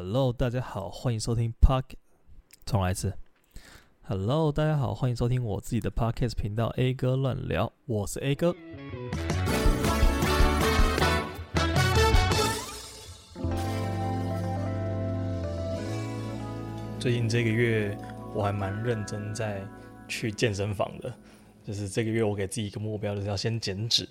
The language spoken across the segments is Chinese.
Hello，大家好，欢迎收听 Park 重来一次。Hello，大家好，欢迎收听我自己的 Podcast 频道 A 哥乱聊，我是 A 哥。最近这个月我还蛮认真在去健身房的，就是这个月我给自己一个目标，就是要先减脂，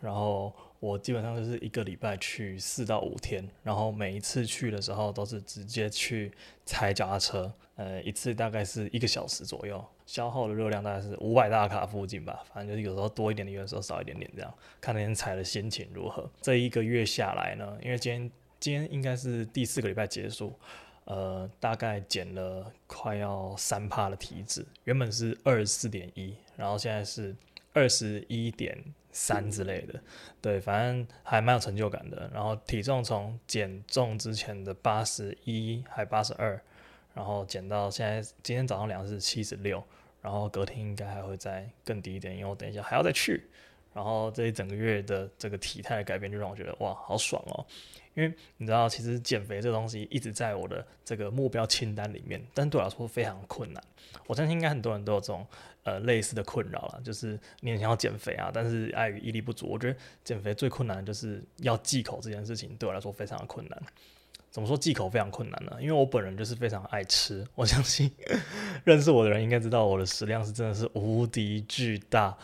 然后。我基本上就是一个礼拜去四到五天，然后每一次去的时候都是直接去踩脚踏车，呃，一次大概是一个小时左右，消耗的热量大概是五百大卡附近吧，反正就是有时候多一点点，有时候少一点点这样，看那天踩的心情如何。这一个月下来呢，因为今天今天应该是第四个礼拜结束，呃，大概减了快要三趴的体脂，原本是二十四点一，然后现在是二十一点。三之类的，对，反正还蛮有成就感的。然后体重从减重之前的八十一还八十二，然后减到现在今天早上量是七十六，然后隔天应该还会再更低一点，因为我等一下还要再去。然后这一整个月的这个体态的改变，就让我觉得哇，好爽哦！因为你知道，其实减肥这东西一直在我的这个目标清单里面，但对我来说非常困难。我相信应该很多人都有这种呃类似的困扰了，就是你很想要减肥啊，但是碍于毅力不足。我觉得减肥最困难的就是要忌口这件事情，对我来说非常的困难。怎么说忌口非常困难呢？因为我本人就是非常爱吃，我相信 认识我的人应该知道我的食量是真的是无敌巨大。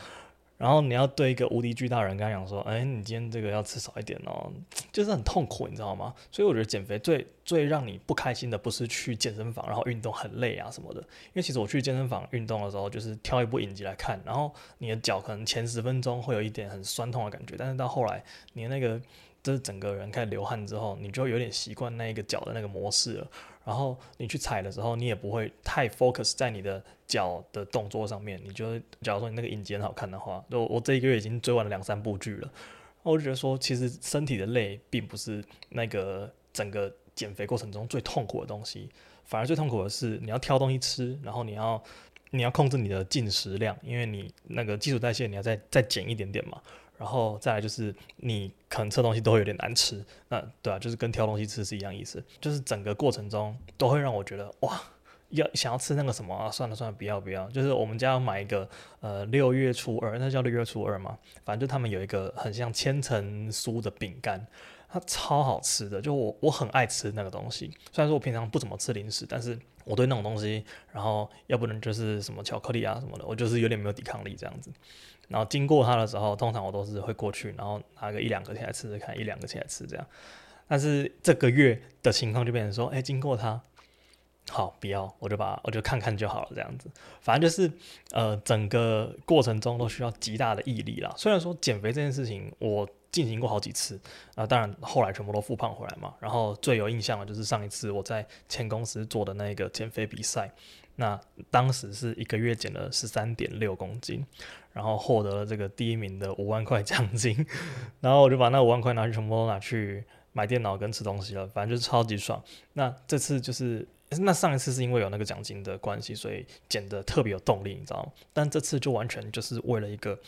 然后你要对一个无敌巨大人跟他讲说，哎，你今天这个要吃少一点哦，就是很痛苦，你知道吗？所以我觉得减肥最最让你不开心的不是去健身房，然后运动很累啊什么的。因为其实我去健身房运动的时候，就是挑一部影集来看，然后你的脚可能前十分钟会有一点很酸痛的感觉，但是到后来你那个就是整个人开始流汗之后，你就有点习惯那一个脚的那个模式了。然后你去踩的时候，你也不会太 focus 在你的脚的动作上面。你觉得假如说你那个影集好看的话，就我这一个月已经追完了两三部剧了。我就觉得说，其实身体的累并不是那个整个减肥过程中最痛苦的东西，反而最痛苦的是你要挑东西吃，然后你要你要控制你的进食量，因为你那个基础代谢你要再再减一点点嘛。然后再来就是你可能吃东西都会有点难吃，那对啊，就是跟挑东西吃是一样意思，就是整个过程中都会让我觉得哇，要想要吃那个什么啊，算了算了，不要不要。就是我们家要买一个呃六月初二，那叫六月初二嘛，反正就他们有一个很像千层酥的饼干，它超好吃的，就我我很爱吃那个东西。虽然说我平常不怎么吃零食，但是我对那种东西，然后要不然就是什么巧克力啊什么的，我就是有点没有抵抗力这样子。然后经过它的时候，通常我都是会过去，然后拿个一两个起来吃吃看，一两个起来吃这样。但是这个月的情况就变成说，哎，经过它，好，不要，我就把我就看看就好了这样子。反正就是，呃，整个过程中都需要极大的毅力啦。虽然说减肥这件事情我进行过好几次，啊、呃，当然后来全部都复胖回来嘛。然后最有印象的就是上一次我在前公司做的那个减肥比赛。那当时是一个月减了十三点六公斤，然后获得了这个第一名的五万块奖金，然后我就把那五万块拿去全部都拿去买电脑跟吃东西了，反正就是超级爽。那这次就是，那上一次是因为有那个奖金的关系，所以减得特别有动力，你知道吗？但这次就完全就是为了一个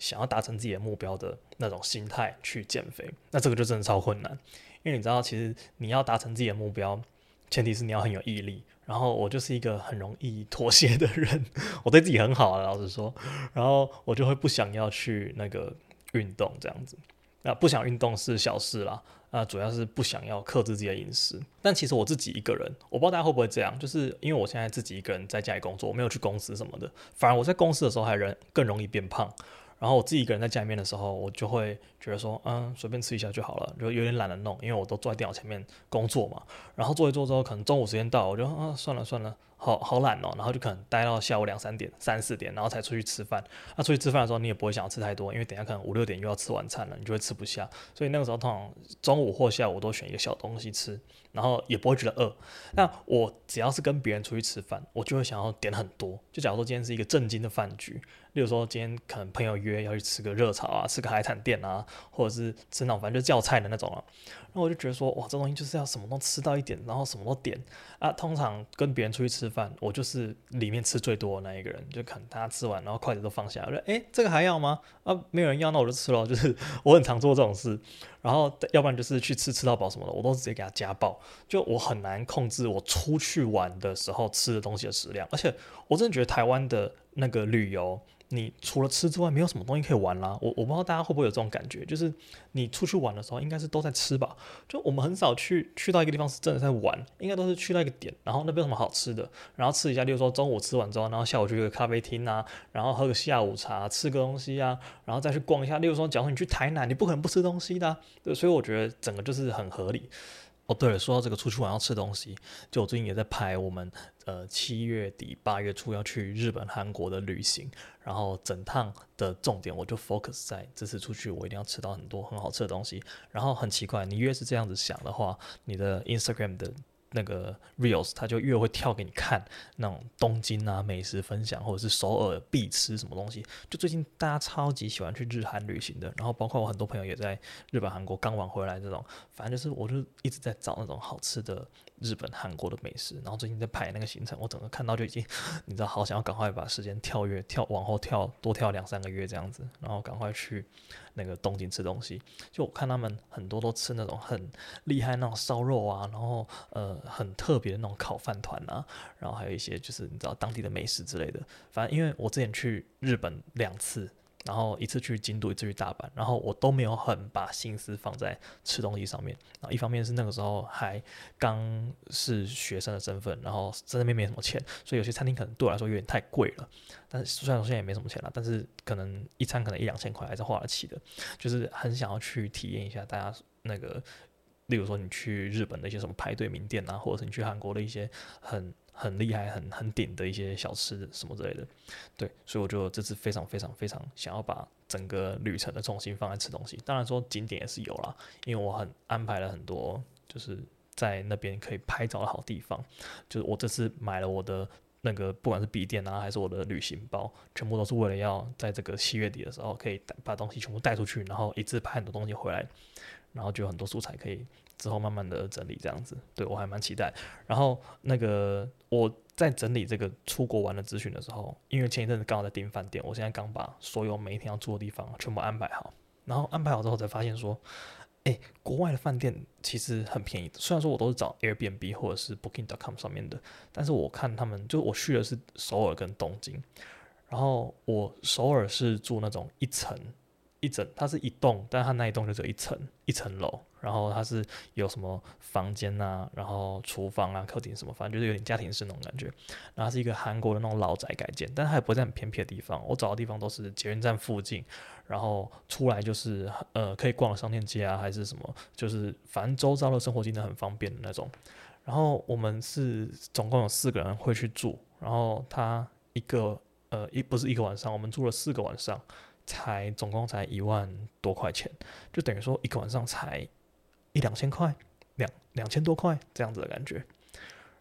想要达成自己的目标的那种心态去减肥，那这个就真的超困难，因为你知道，其实你要达成自己的目标，前提是你要很有毅力。然后我就是一个很容易妥协的人，我对自己很好啊，老实说，然后我就会不想要去那个运动这样子。那不想运动是小事啦，那主要是不想要克制自己的饮食。但其实我自己一个人，我不知道大家会不会这样，就是因为我现在自己一个人在家里工作，我没有去公司什么的，反而我在公司的时候还人更容易变胖。然后我自己一个人在家里面的时候，我就会觉得说，嗯，随便吃一下就好了，就有点懒得弄，因为我都坐在电脑前面工作嘛。然后做一做之后，可能中午时间到，我就啊，算了算了，好好懒哦。然后就可能待到下午两三点、三四点，然后才出去吃饭。那出去吃饭的时候，你也不会想要吃太多，因为等下可能五六点又要吃晚餐了，你就会吃不下。所以那个时候通常中午或下午我都选一个小东西吃，然后也不会觉得饿。那我只要是跟别人出去吃饭，我就会想要点很多。就假如说今天是一个正经的饭局。例如说今天可能朋友约要去吃个热炒啊，吃个海产店啊，或者是吃那种反正就叫菜的那种啊。然后我就觉得说，哇，这东西就是要什么都吃到一点，然后什么都点啊。通常跟别人出去吃饭，我就是里面吃最多的那一个人，就看大家吃完，然后筷子都放下，我说，哎，这个还要吗？啊，没有人要，那我就吃了。就是我很常做这种事。然后要不然就是去吃吃到饱什么的，我都直接给他加爆。就我很难控制我出去玩的时候吃的东西的食量，而且我真的觉得台湾的那个旅游。你除了吃之外，没有什么东西可以玩啦。我我不知道大家会不会有这种感觉，就是你出去玩的时候，应该是都在吃吧。就我们很少去去到一个地方是真的在玩，应该都是去到一个点，然后那边有什么好吃的，然后吃一下。例如说中午吃完之后，然后下午去个咖啡厅啊，然后喝个下午茶，吃个东西啊，然后再去逛一下。例如说，假如说你去台南，你不可能不吃东西的，对，所以我觉得整个就是很合理。哦，对了，说到这个出去玩要吃东西，就我最近也在拍我们呃七月底八月初要去日本、韩国的旅行，然后整趟的重点我就 focus 在这次出去我一定要吃到很多很好吃的东西。然后很奇怪，你越是这样子想的话，你的 Instagram 的。那个 reels，他就越会跳给你看那种东京啊美食分享，或者是首尔必吃什么东西。就最近大家超级喜欢去日韩旅行的，然后包括我很多朋友也在日本、韩国刚玩回来这种，反正就是我就一直在找那种好吃的。日本、韩国的美食，然后最近在排那个行程，我整个看到就已经，你知道，好想要赶快把时间跳跃、跳往后跳多跳两三个月这样子，然后赶快去那个东京吃东西。就我看他们很多都吃那种很厉害那种烧肉啊，然后呃很特别的那种烤饭团啊，然后还有一些就是你知道当地的美食之类的。反正因为我之前去日本两次。然后一次去京都，一次去大阪，然后我都没有很把心思放在吃东西上面。然后一方面是那个时候还刚是学生的身份，然后在那边没什么钱，所以有些餐厅可能对我来说有点太贵了。但是虽然说现在也没什么钱了，但是可能一餐可能一两千块还是花得起的。就是很想要去体验一下大家那个，例如说你去日本的一些什么排队名店啊，或者是你去韩国的一些很。很厉害、很很顶的一些小吃什么之类的，对，所以我就这次非常非常非常想要把整个旅程的重心放在吃东西。当然说景点也是有啦，因为我很安排了很多，就是在那边可以拍照的好地方。就是我这次买了我的那个，不管是笔电啊，还是我的旅行包，全部都是为了要在这个七月底的时候可以把东西全部带出去，然后一次拍很多东西回来，然后就有很多素材可以。之后慢慢的整理这样子，对，我还蛮期待。然后那个我在整理这个出国玩的资讯的时候，因为前一阵子刚好在订饭店，我现在刚把所有每一天要住的地方全部安排好。然后安排好之后才发现说，诶，国外的饭店其实很便宜。虽然说我都是找 Airbnb 或者是 Booking.com 上面的，但是我看他们就我去的是首尔跟东京，然后我首尔是住那种一层一整，它是一栋，但它那一栋就只有一层一层楼。然后它是有什么房间啊，然后厨房啊、客厅什么，反正就是有点家庭式那种感觉。然后是一个韩国的那种老宅改建，但它也不在很偏僻的地方。我找的地方都是捷运站附近，然后出来就是呃可以逛商店街啊，还是什么，就是反正周遭的生活机能很方便的那种。然后我们是总共有四个人会去住，然后他一个呃一不是一个晚上，我们住了四个晚上，才总共才一万多块钱，就等于说一个晚上才。一两千块，两两千多块这样子的感觉，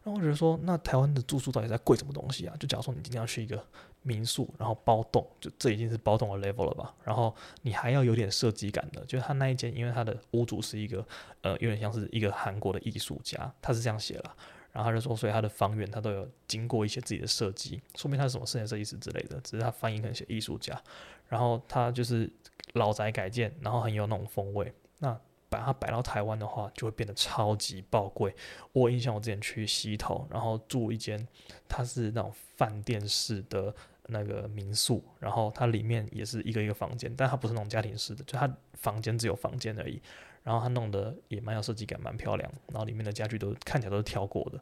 然后我觉得说，那台湾的住宿到底在贵什么东西啊？就假如说你今天要去一个民宿，然后包栋，就这已经是包栋的 level 了吧？然后你还要有点设计感的，就是他那一间，因为他的屋主是一个呃，有点像是一个韩国的艺术家，他是这样写了，然后他就说，所以他的房源他都有经过一些自己的设计，说明他是什么室内设计师之类的，只是他翻译可能写艺术家，然后他就是老宅改建，然后很有那种风味，那。把它摆到台湾的话，就会变得超级爆贵。我印象，我之前去西头，然后住一间，它是那种饭店式的那个民宿，然后它里面也是一个一个房间，但它不是那种家庭式的，就它房间只有房间而已。然后它弄得也蛮有设计感，蛮漂亮。然后里面的家具都看起来都是挑过的。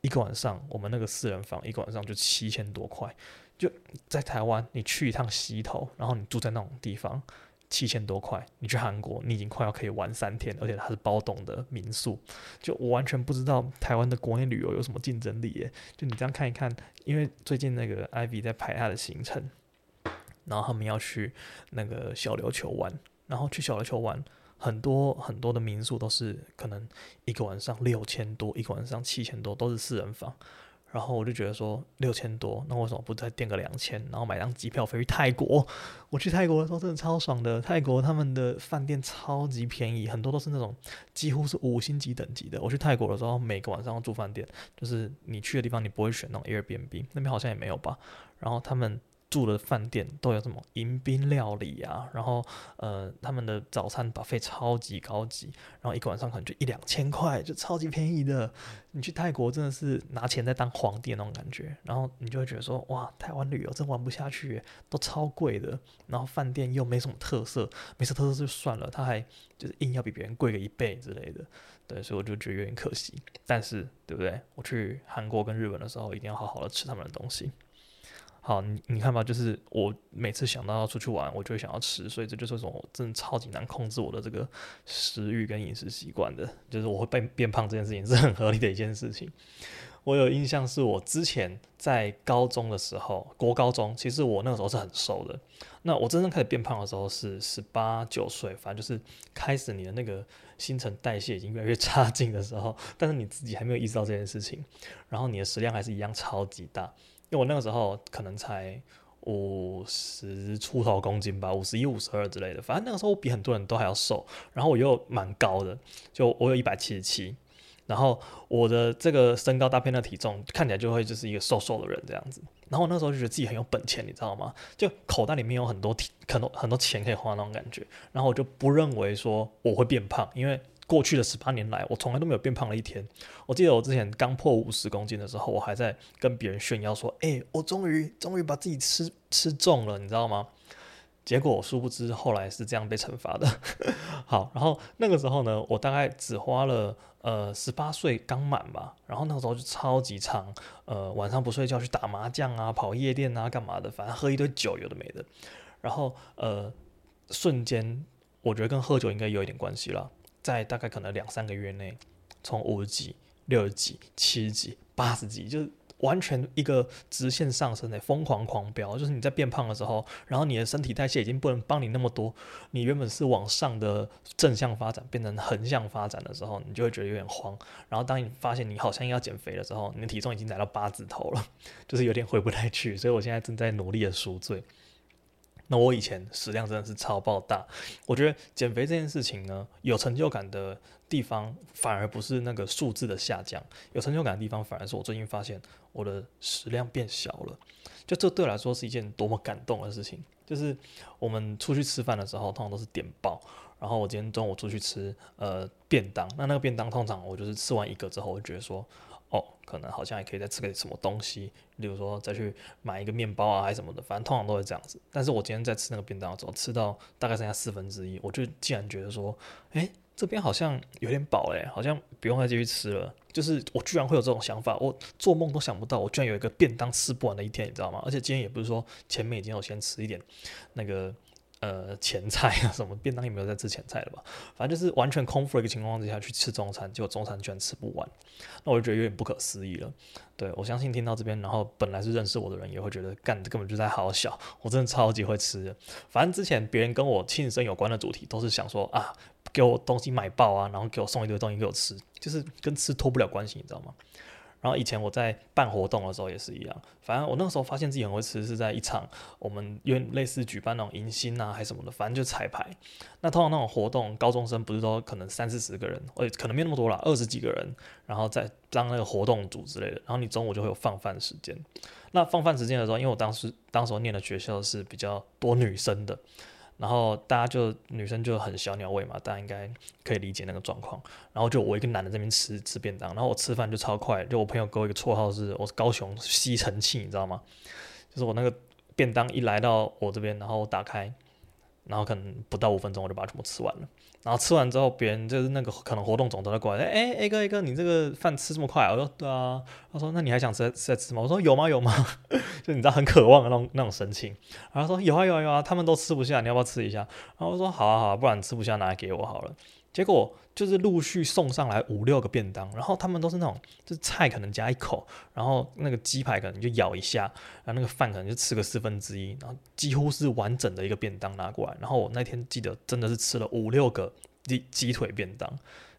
一个晚上，我们那个四人房一个晚上就七千多块。就在台湾，你去一趟西头，然后你住在那种地方。七千多块，你去韩国，你已经快要可以玩三天，而且它是包栋的民宿，就我完全不知道台湾的国内旅游有什么竞争力耶。就你这样看一看，因为最近那个 Ivy 在排他的行程，然后他们要去那个小琉球玩，然后去小琉球玩，很多很多的民宿都是可能一个晚上六千多，一个晚上七千多，都是四人房。然后我就觉得说六千多，那为什么不再垫个两千，然后买张机票飞去泰国？我去泰国的时候真的超爽的，泰国他们的饭店超级便宜，很多都是那种几乎是五星级等级的。我去泰国的时候，每个晚上要住饭店，就是你去的地方你不会选那种 Airbnb，那边好像也没有吧。然后他们。住的饭店都有什么迎宾料理啊，然后呃他们的早餐 buffet 超级高级，然后一个晚上可能就一两千块，就超级便宜的。你去泰国真的是拿钱在当皇帝那种感觉，然后你就会觉得说哇，台湾旅游真玩不下去，都超贵的，然后饭店又没什么特色，没什么特色就算了，他还就是硬要比别人贵个一倍之类的，对，所以我就觉得有点可惜。但是对不对？我去韩国跟日本的时候，一定要好好的吃他们的东西。好，你你看吧，就是我每次想到要出去玩，我就会想要吃，所以这就是一种真的超级难控制我的这个食欲跟饮食习惯的，就是我会变变胖这件事情是很合理的一件事情。我有印象是我之前在高中的时候，国高中，其实我那个时候是很瘦的。那我真正开始变胖的时候是十八九岁，反正就是开始你的那个新陈代谢已经越来越差劲的时候，但是你自己还没有意识到这件事情，然后你的食量还是一样超级大。因为我那个时候可能才五十出头公斤吧，五十一、五十二之类的。反正那个时候我比很多人都还要瘦，然后我又蛮高的，就我有一百七十七，然后我的这个身高搭配的体重看起来就会就是一个瘦瘦的人这样子。然后我那时候就觉得自己很有本钱，你知道吗？就口袋里面有很多体，很多很多钱可以花那种感觉。然后我就不认为说我会变胖，因为。过去的十八年来，我从来都没有变胖了一天。我记得我之前刚破五十公斤的时候，我还在跟别人炫耀说：“哎、我终于终于把自己吃吃重了，你知道吗？”结果殊不知后来是这样被惩罚的。好，然后那个时候呢，我大概只花了呃十八岁刚满吧，然后那个时候就超级长，呃晚上不睡觉去打麻将啊、跑夜店啊、干嘛的，反正喝一堆酒，有的没的。然后呃瞬间，我觉得跟喝酒应该有一点关系了。在大概可能两三个月内，从五十几、六十几、七十几、八十几，就是完全一个直线上升的疯狂狂飙。就是你在变胖的时候，然后你的身体代谢已经不能帮你那么多，你原本是往上的正向发展变成横向发展的时候，你就会觉得有点慌。然后当你发现你好像要减肥的时候，你的体重已经来到八字头了，就是有点回不太去。所以我现在正在努力的赎罪。那我以前食量真的是超爆大，我觉得减肥这件事情呢，有成就感的地方反而不是那个数字的下降，有成就感的地方反而是我最近发现我的食量变小了，就这对我来说是一件多么感动的事情。就是我们出去吃饭的时候，通常都是点爆，然后我今天中午出去吃呃便当，那那个便当通常我就是吃完一个之后，我觉得说。哦，可能好像也可以再吃个什么东西，例如说再去买一个面包啊，还是什么的，反正通常都会这样子。但是我今天在吃那个便当的时候，吃到大概剩下四分之一，我就竟然觉得说，诶，这边好像有点饱诶，好像不用再继续吃了。就是我居然会有这种想法，我做梦都想不到，我居然有一个便当吃不完的一天，你知道吗？而且今天也不是说前面已经有先吃一点那个。呃，前菜啊，什么便当也没有在吃前菜了吧？反正就是完全空腹的一个情况之下去吃中餐，结果中餐居然吃不完，那我就觉得有点不可思议了。对，我相信听到这边，然后本来是认识我的人也会觉得，干，这根本就在好小，我真的超级会吃的。反正之前别人跟我庆生有关的主题都是想说啊，给我东西买爆啊，然后给我送一堆东西给我吃，就是跟吃脱不了关系，你知道吗？然后以前我在办活动的时候也是一样，反正我那时候发现自己很会吃，是在一场我们因为类似举办那种迎新啊还什么的，反正就彩排。那通常那种活动，高中生不是都可能三四十个人，或者可能没那么多啦，二十几个人，然后再当那个活动组之类的。然后你中午就会有放饭时间。那放饭时间的时候，因为我当时当时候念的学校是比较多女生的。然后大家就女生就很小鸟胃嘛，大家应该可以理解那个状况。然后就我一个男的这边吃吃便当，然后我吃饭就超快。就我朋友给我一个绰号是，我是高雄吸尘器，你知道吗？就是我那个便当一来到我这边，然后打开，然后可能不到五分钟我就把它全部吃完了。然后吃完之后，别人就是那个可能活动总都在过来，哎，A 哥 A 哥，你这个饭吃这么快啊？我说对啊。他说那你还想吃再吃吗？我说有吗有吗？就你知道很渴望的那种那种神情。然后他说有啊有啊有啊，他们都吃不下，你要不要吃一下？然后我说好啊好啊，不然吃不下拿来给我好了。结果就是陆续送上来五六个便当，然后他们都是那种，就菜可能夹一口，然后那个鸡排可能就咬一下，然后那个饭可能就吃个四分之一，然后几乎是完整的一个便当拿过来。然后我那天记得真的是吃了五六个鸡鸡腿便当，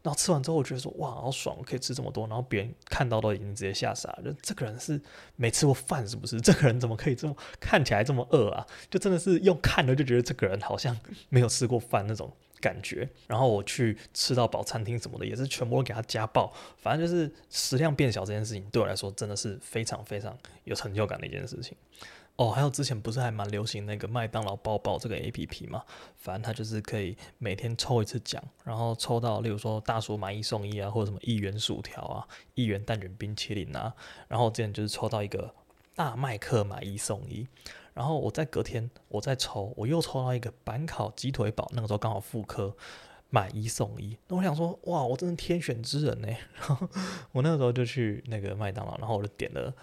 然后吃完之后，我觉得说哇，好爽，我可以吃这么多。然后别人看到都已经直接吓傻了，就这个人是没吃过饭是不是？这个人怎么可以这么看起来这么饿啊？就真的是用看的就觉得这个人好像没有吃过饭那种感觉。然后我去吃到饱餐厅什么的，也是全部都给他加爆。反正就是食量变小这件事情，对我来说真的是非常非常有成就感的一件事情。哦，还有之前不是还蛮流行那个麦当劳包包这个 APP 嘛？反正它就是可以每天抽一次奖，然后抽到，例如说大叔买一送一啊，或者什么一元薯条啊、一元蛋卷冰淇淋啊。然后之前就是抽到一个大麦克买一送一，然后我在隔天我再抽，我又抽到一个板烤鸡腿堡，那个时候刚好复刻买一送一。那我想说，哇，我真的天选之人呢！然 后我那个时候就去那个麦当劳，然后我就点了。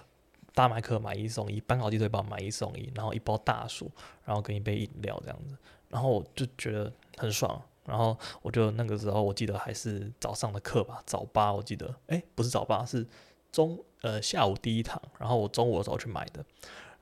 大麦克买一送一，板烤鸡腿堡买一送一，然后一包大薯，然后跟一杯饮料这样子，然后我就觉得很爽。然后我就那个时候我记得还是早上的课吧，早八我记得，诶，不是早八，是中呃下午第一堂，然后我中午的时候去买的。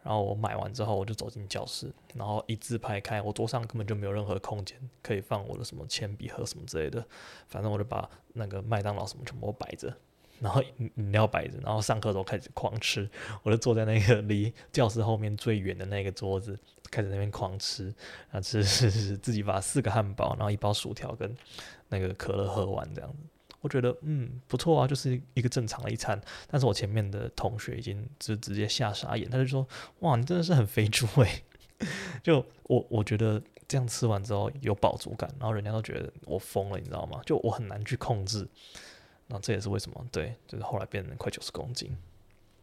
然后我买完之后我就走进教室，然后一字排开，我桌上根本就没有任何空间可以放我的什么铅笔盒什么之类的，反正我就把那个麦当劳什么全部摆着。然后饮料摆着，然后上课的时候开始狂吃，我就坐在那个离教室后面最远的那个桌子，开始那边狂吃，然后吃吃吃，自己把四个汉堡，然后一包薯条跟那个可乐喝完这样子，我觉得嗯不错啊，就是一个正常的一餐。但是我前面的同学已经直直接吓傻眼，他就说哇你真的是很肥猪诶、就我我觉得这样吃完之后有饱足感，然后人家都觉得我疯了，你知道吗？就我很难去控制。那这也是为什么，对，就是后来变成快九十公斤，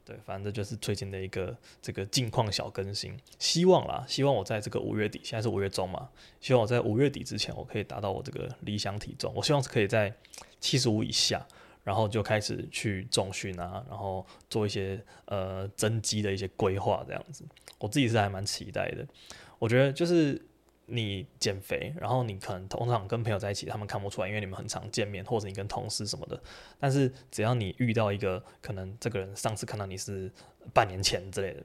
对，反正就是最近的一个这个近况小更新，希望啦，希望我在这个五月底，现在是五月中嘛，希望我在五月底之前，我可以达到我这个理想体重，我希望是可以在七十五以下，然后就开始去重训啊，然后做一些呃增肌的一些规划，这样子，我自己是还蛮期待的，我觉得就是。你减肥，然后你可能通常跟朋友在一起，他们看不出来，因为你们很常见面，或者你跟同事什么的。但是只要你遇到一个可能这个人上次看到你是半年前之类的，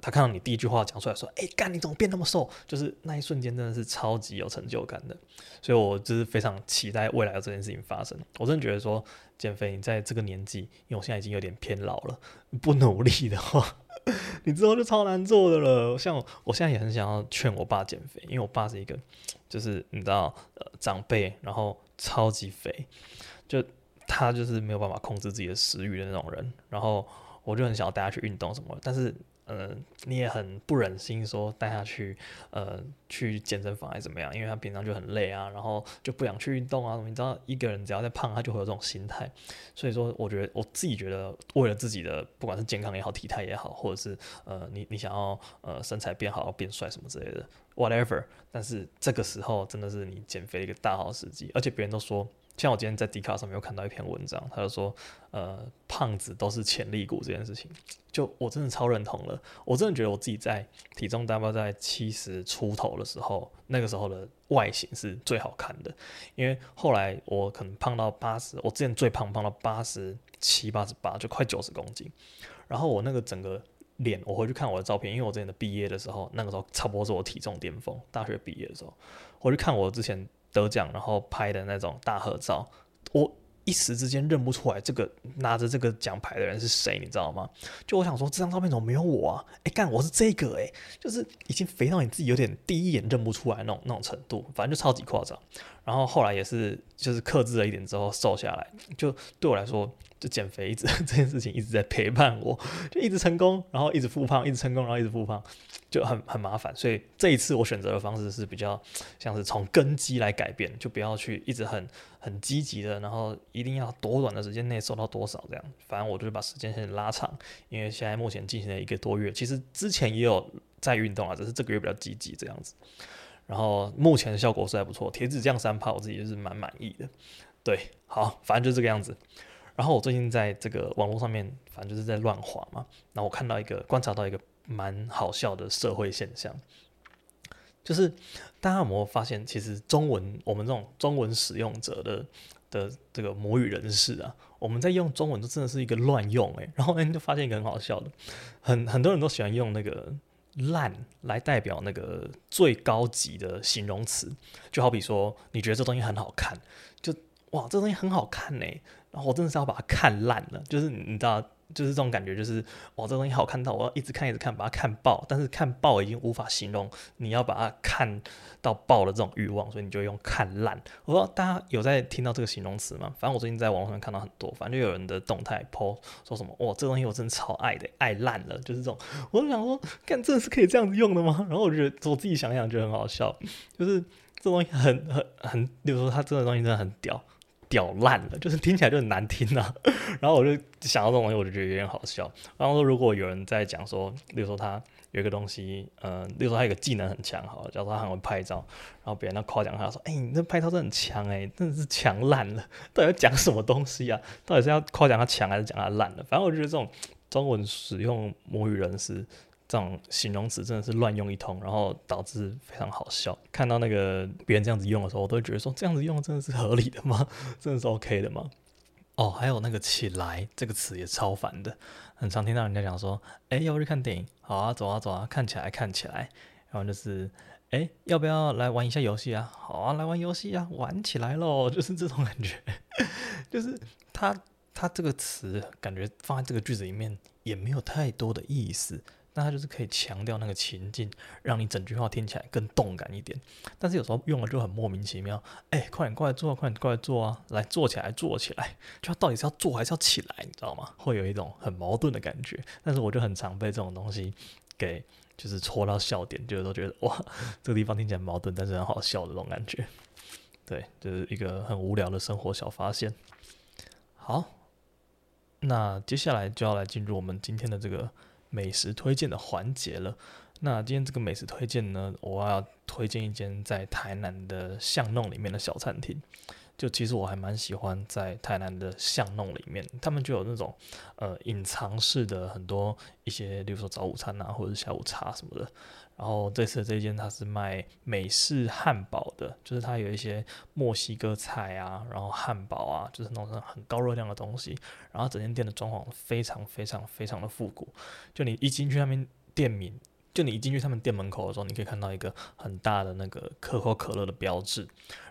他看到你第一句话讲出来说：“哎，干，你怎么变那么瘦？”就是那一瞬间真的是超级有成就感的。所以我就是非常期待未来的这件事情发生。我真的觉得说减肥，你在这个年纪，因为我现在已经有点偏老了，不努力的话。你之后就超难做的了。像我，现在也很想要劝我爸减肥，因为我爸是一个，就是你知道，呃，长辈，然后超级肥，就他就是没有办法控制自己的食欲的那种人。然后我就很想要带他去运动什么，但是。呃，你也很不忍心说带他去，呃，去健身房还是怎么样？因为他平常就很累啊，然后就不想去运动啊。你知道，一个人只要在胖，他就会有这种心态。所以说，我觉得我自己觉得，为了自己的不管是健康也好，体态也好，或者是呃，你你想要呃身材变好、变帅什么之类的，whatever。但是这个时候真的是你减肥的一个大好时机，而且别人都说。像我今天在 D 卡上面有看到一篇文章，他就说，呃，胖子都是潜力股这件事情，就我真的超认同了。我真的觉得我自己在体重大概在七十出头的时候，那个时候的外形是最好看的。因为后来我可能胖到八十，我之前最胖胖到八十七、八十八，就快九十公斤。然后我那个整个脸，我回去看我的照片，因为我之前的毕业的时候，那个时候差不多是我体重巅峰。大学毕业的时候，我去看我之前。得奖然后拍的那种大合照，我一时之间认不出来这个拿着这个奖牌的人是谁，你知道吗？就我想说，这张照片怎么没有我啊？哎，干，我是这个哎，就是已经肥到你自己有点第一眼认不出来那种那种程度，反正就超级夸张。然后后来也是就是克制了一点之后瘦下来，就对我来说。就减肥一直这件事情一直在陪伴我，就一直成功，然后一直复胖，一直成功，然后一直复胖，就很很麻烦。所以这一次我选择的方式是比较像是从根基来改变，就不要去一直很很积极的，然后一定要多短的时间内瘦到多少这样。反正我就是把时间先拉长，因为现在目前进行了一个多月，其实之前也有在运动啊，只是这个月比较积极这样子。然后目前的效果是还不错，铁子降三炮我自己就是蛮满意的。对，好，反正就这个样子。然后我最近在这个网络上面，反正就是在乱滑嘛。然后我看到一个，观察到一个蛮好笑的社会现象，就是大家有没有发现，其实中文我们这种中文使用者的的这个母语人士啊，我们在用中文都真的是一个乱用诶。然后呢，就发现一个很好笑的，很很多人都喜欢用那个烂来代表那个最高级的形容词，就好比说你觉得这东西很好看，就。哇，这东西很好看呢，然后我真的是要把它看烂了，就是你知道。就是这种感觉，就是哇，这东西好看到我要一直看一直看，把它看爆。但是看爆已经无法形容你要把它看到爆的这种欲望，所以你就用看烂。我不知道大家有在听到这个形容词吗？反正我最近在网上看到很多，反正就有人的动态 po 说什么哇，这东西我真的超爱的，爱烂了，就是这种。我就想说，干，这是可以这样子用的吗？然后我觉得我自己想想就很好笑，就是这东西很很很，比如说它这个东西真的很屌。屌烂了，就是听起来就很难听、啊。然后我就想到这种东西，我就觉得有点好笑。然后说，如果有人在讲说，例如说他有一个东西，嗯、呃，例如说他有个技能很强，好，假如说他很会拍照，然后别人要夸奖他说，哎、你这拍照真的很强哎，真的是强烂了。到底要讲什么东西啊？到底是要夸奖他强，还是讲他烂了？反正我觉得这种中文使用母语人士。这种形容词真的是乱用一通，然后导致非常好笑。看到那个别人这样子用的时候，我都会觉得说，这样子用真的是合理的吗？真的是 OK 的吗？哦，还有那个“起来”这个词也超烦的，很常听到人家讲说：“哎，要不去看电影？好啊，走啊走啊，看起来看起来。”然后就是：“哎，要不要来玩一下游戏啊？好啊，来玩游戏啊，玩起来喽！” 就是这种感觉，就是他他这个词感觉放在这个句子里面也没有太多的意思。那它就是可以强调那个情境，让你整句话听起来更动感一点。但是有时候用了就很莫名其妙。哎，快点过来坐，快点过来坐啊！来坐起来，坐起来。就到底是要坐还是要起来？你知道吗？会有一种很矛盾的感觉。但是我就很常被这种东西给就是戳到笑点，就是都觉得哇，这个地方听起来矛盾，但是很好笑的这种感觉。对，就是一个很无聊的生活小发现。好，那接下来就要来进入我们今天的这个。美食推荐的环节了。那今天这个美食推荐呢，我要推荐一间在台南的巷弄里面的小餐厅。就其实我还蛮喜欢在台南的巷弄里面，他们就有那种呃隐藏式的很多一些，比如说早午餐啊，或者是下午茶什么的。然后这次这间它是卖美式汉堡的，就是它有一些墨西哥菜啊，然后汉堡啊，就是那种很高热量的东西。然后整间店的装潢非常非常非常的复古，就你一进去那边店名，就你一进去他们店门口的时候，你可以看到一个很大的那个可口可乐的标志，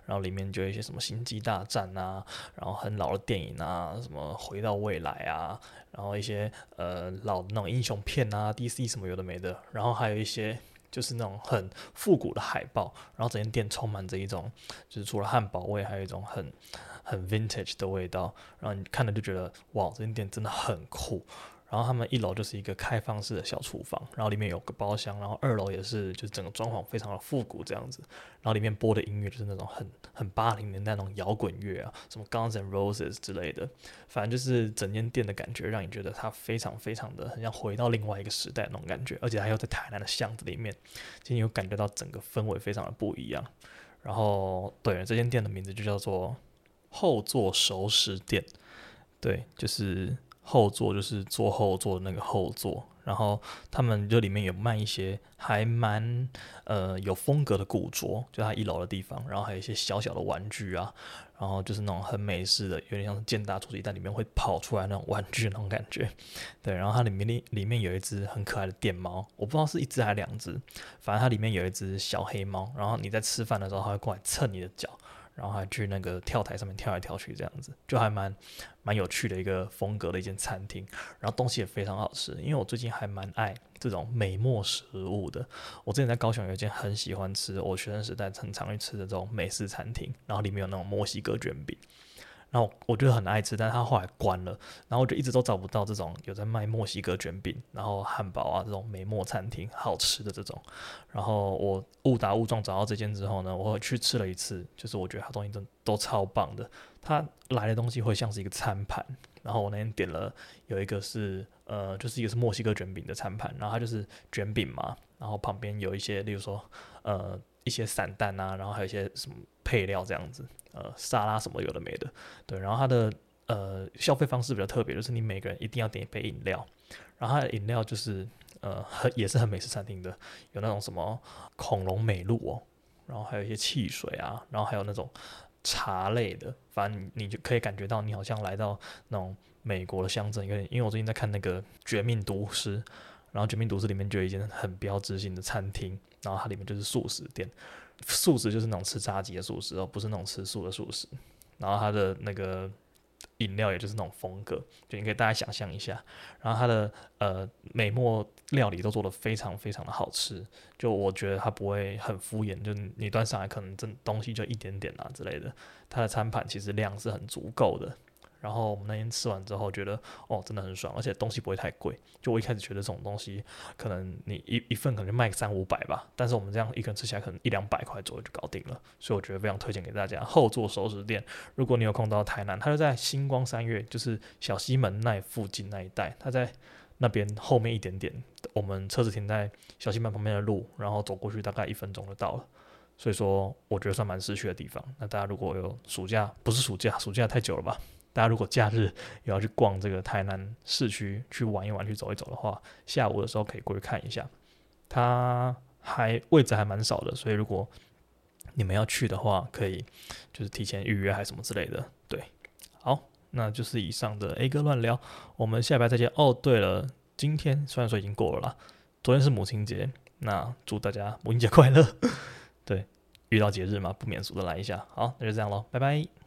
然后里面就有一些什么星际大战啊，然后很老的电影啊，什么回到未来啊，然后一些呃老的那种英雄片啊，DC 什么有的没的，然后还有一些。就是那种很复古的海报，然后整间店充满着一种，就是除了汉堡味，还有一种很很 vintage 的味道，然后你看了就觉得哇，这间店真的很酷。然后他们一楼就是一个开放式的小厨房，然后里面有个包厢，然后二楼也是，就是整个装潢非常的复古这样子。然后里面播的音乐就是那种很很八零年代那种摇滚乐啊，什么 Guns and Roses 之类的，反正就是整间店的感觉让你觉得它非常非常的很像回到另外一个时代那种感觉，而且还有在台南的巷子里面，今天有感觉到整个氛围非常的不一样。然后对，这间店的名字就叫做后座熟食店，对，就是。后座就是坐后座的那个后座，然后他们就里面有卖一些还蛮呃有风格的古着，就它一楼的地方，然后还有一些小小的玩具啊，然后就是那种很美式的，有点像是健达出奇蛋里面会跑出来那种玩具那种感觉，对，然后它里面里里面有一只很可爱的电猫，我不知道是一只还是两只，反正它里面有一只小黑猫，然后你在吃饭的时候它会过来蹭你的脚。然后还去那个跳台上面跳来跳去，这样子就还蛮蛮有趣的一个风格的一间餐厅。然后东西也非常好吃，因为我最近还蛮爱这种美墨食物的。我之前在高雄有一间很喜欢吃，我学生时代很常去吃的这种美式餐厅，然后里面有那种墨西哥卷饼。然后我觉得很爱吃，但是他后来关了，然后我就一直都找不到这种有在卖墨西哥卷饼，然后汉堡啊这种美墨餐厅好吃的这种。然后我误打误撞找到这间之后呢，我去吃了一次，就是我觉得他东西真都超棒的。他来的东西会像是一个餐盘，然后我那天点了有一个是呃，就是一个是墨西哥卷饼的餐盘，然后它就是卷饼嘛，然后旁边有一些，例如说呃一些散蛋啊，然后还有一些什么配料这样子。呃，沙拉什么有的没的，对，然后它的呃消费方式比较特别，就是你每个人一定要点一杯饮料，然后它的饮料就是呃很也是很美式餐厅的，有那种什么恐龙美露哦，然后还有一些汽水啊，然后还有那种茶类的，反正你就可以感觉到你好像来到那种美国的乡镇，有点，因为我最近在看那个《绝命毒师》，然后《绝命毒师》里面就有一间很标志性的餐厅，然后它里面就是素食店。素食就是那种吃炸鸡的素食，而不是那种吃素的素食。然后它的那个饮料也就是那种风格，就你可以大家想象一下。然后它的呃美墨料理都做得非常非常的好吃，就我觉得它不会很敷衍，就你端上来可能这东西就一点点啊之类的。它的餐盘其实量是很足够的。然后我们那天吃完之后觉得哦，真的很爽，而且东西不会太贵。就我一开始觉得这种东西可能你一一份可能就卖三五百吧，但是我们这样一个人吃起来可能一两百块左右就搞定了。所以我觉得非常推荐给大家后座熟食店。如果你有空到台南，它就在星光三月，就是小西门那附近那一带，它在那边后面一点点，我们车子停在小西门旁边的路，然后走过去大概一分钟就到了。所以说我觉得算蛮市区的地方。那大家如果有暑假，不是暑假，暑假太久了吧？大家如果假日也要去逛这个台南市区，去玩一玩，去走一走的话，下午的时候可以过去看一下。它还位置还蛮少的，所以如果你们要去的话，可以就是提前预约还是什么之类的。对，好，那就是以上的 A 哥乱聊，我们下礼拜再见。哦，对了，今天虽然说已经过了啦，昨天是母亲节，那祝大家母亲节快乐。对，遇到节日嘛，不免俗的来一下。好，那就这样喽，拜拜。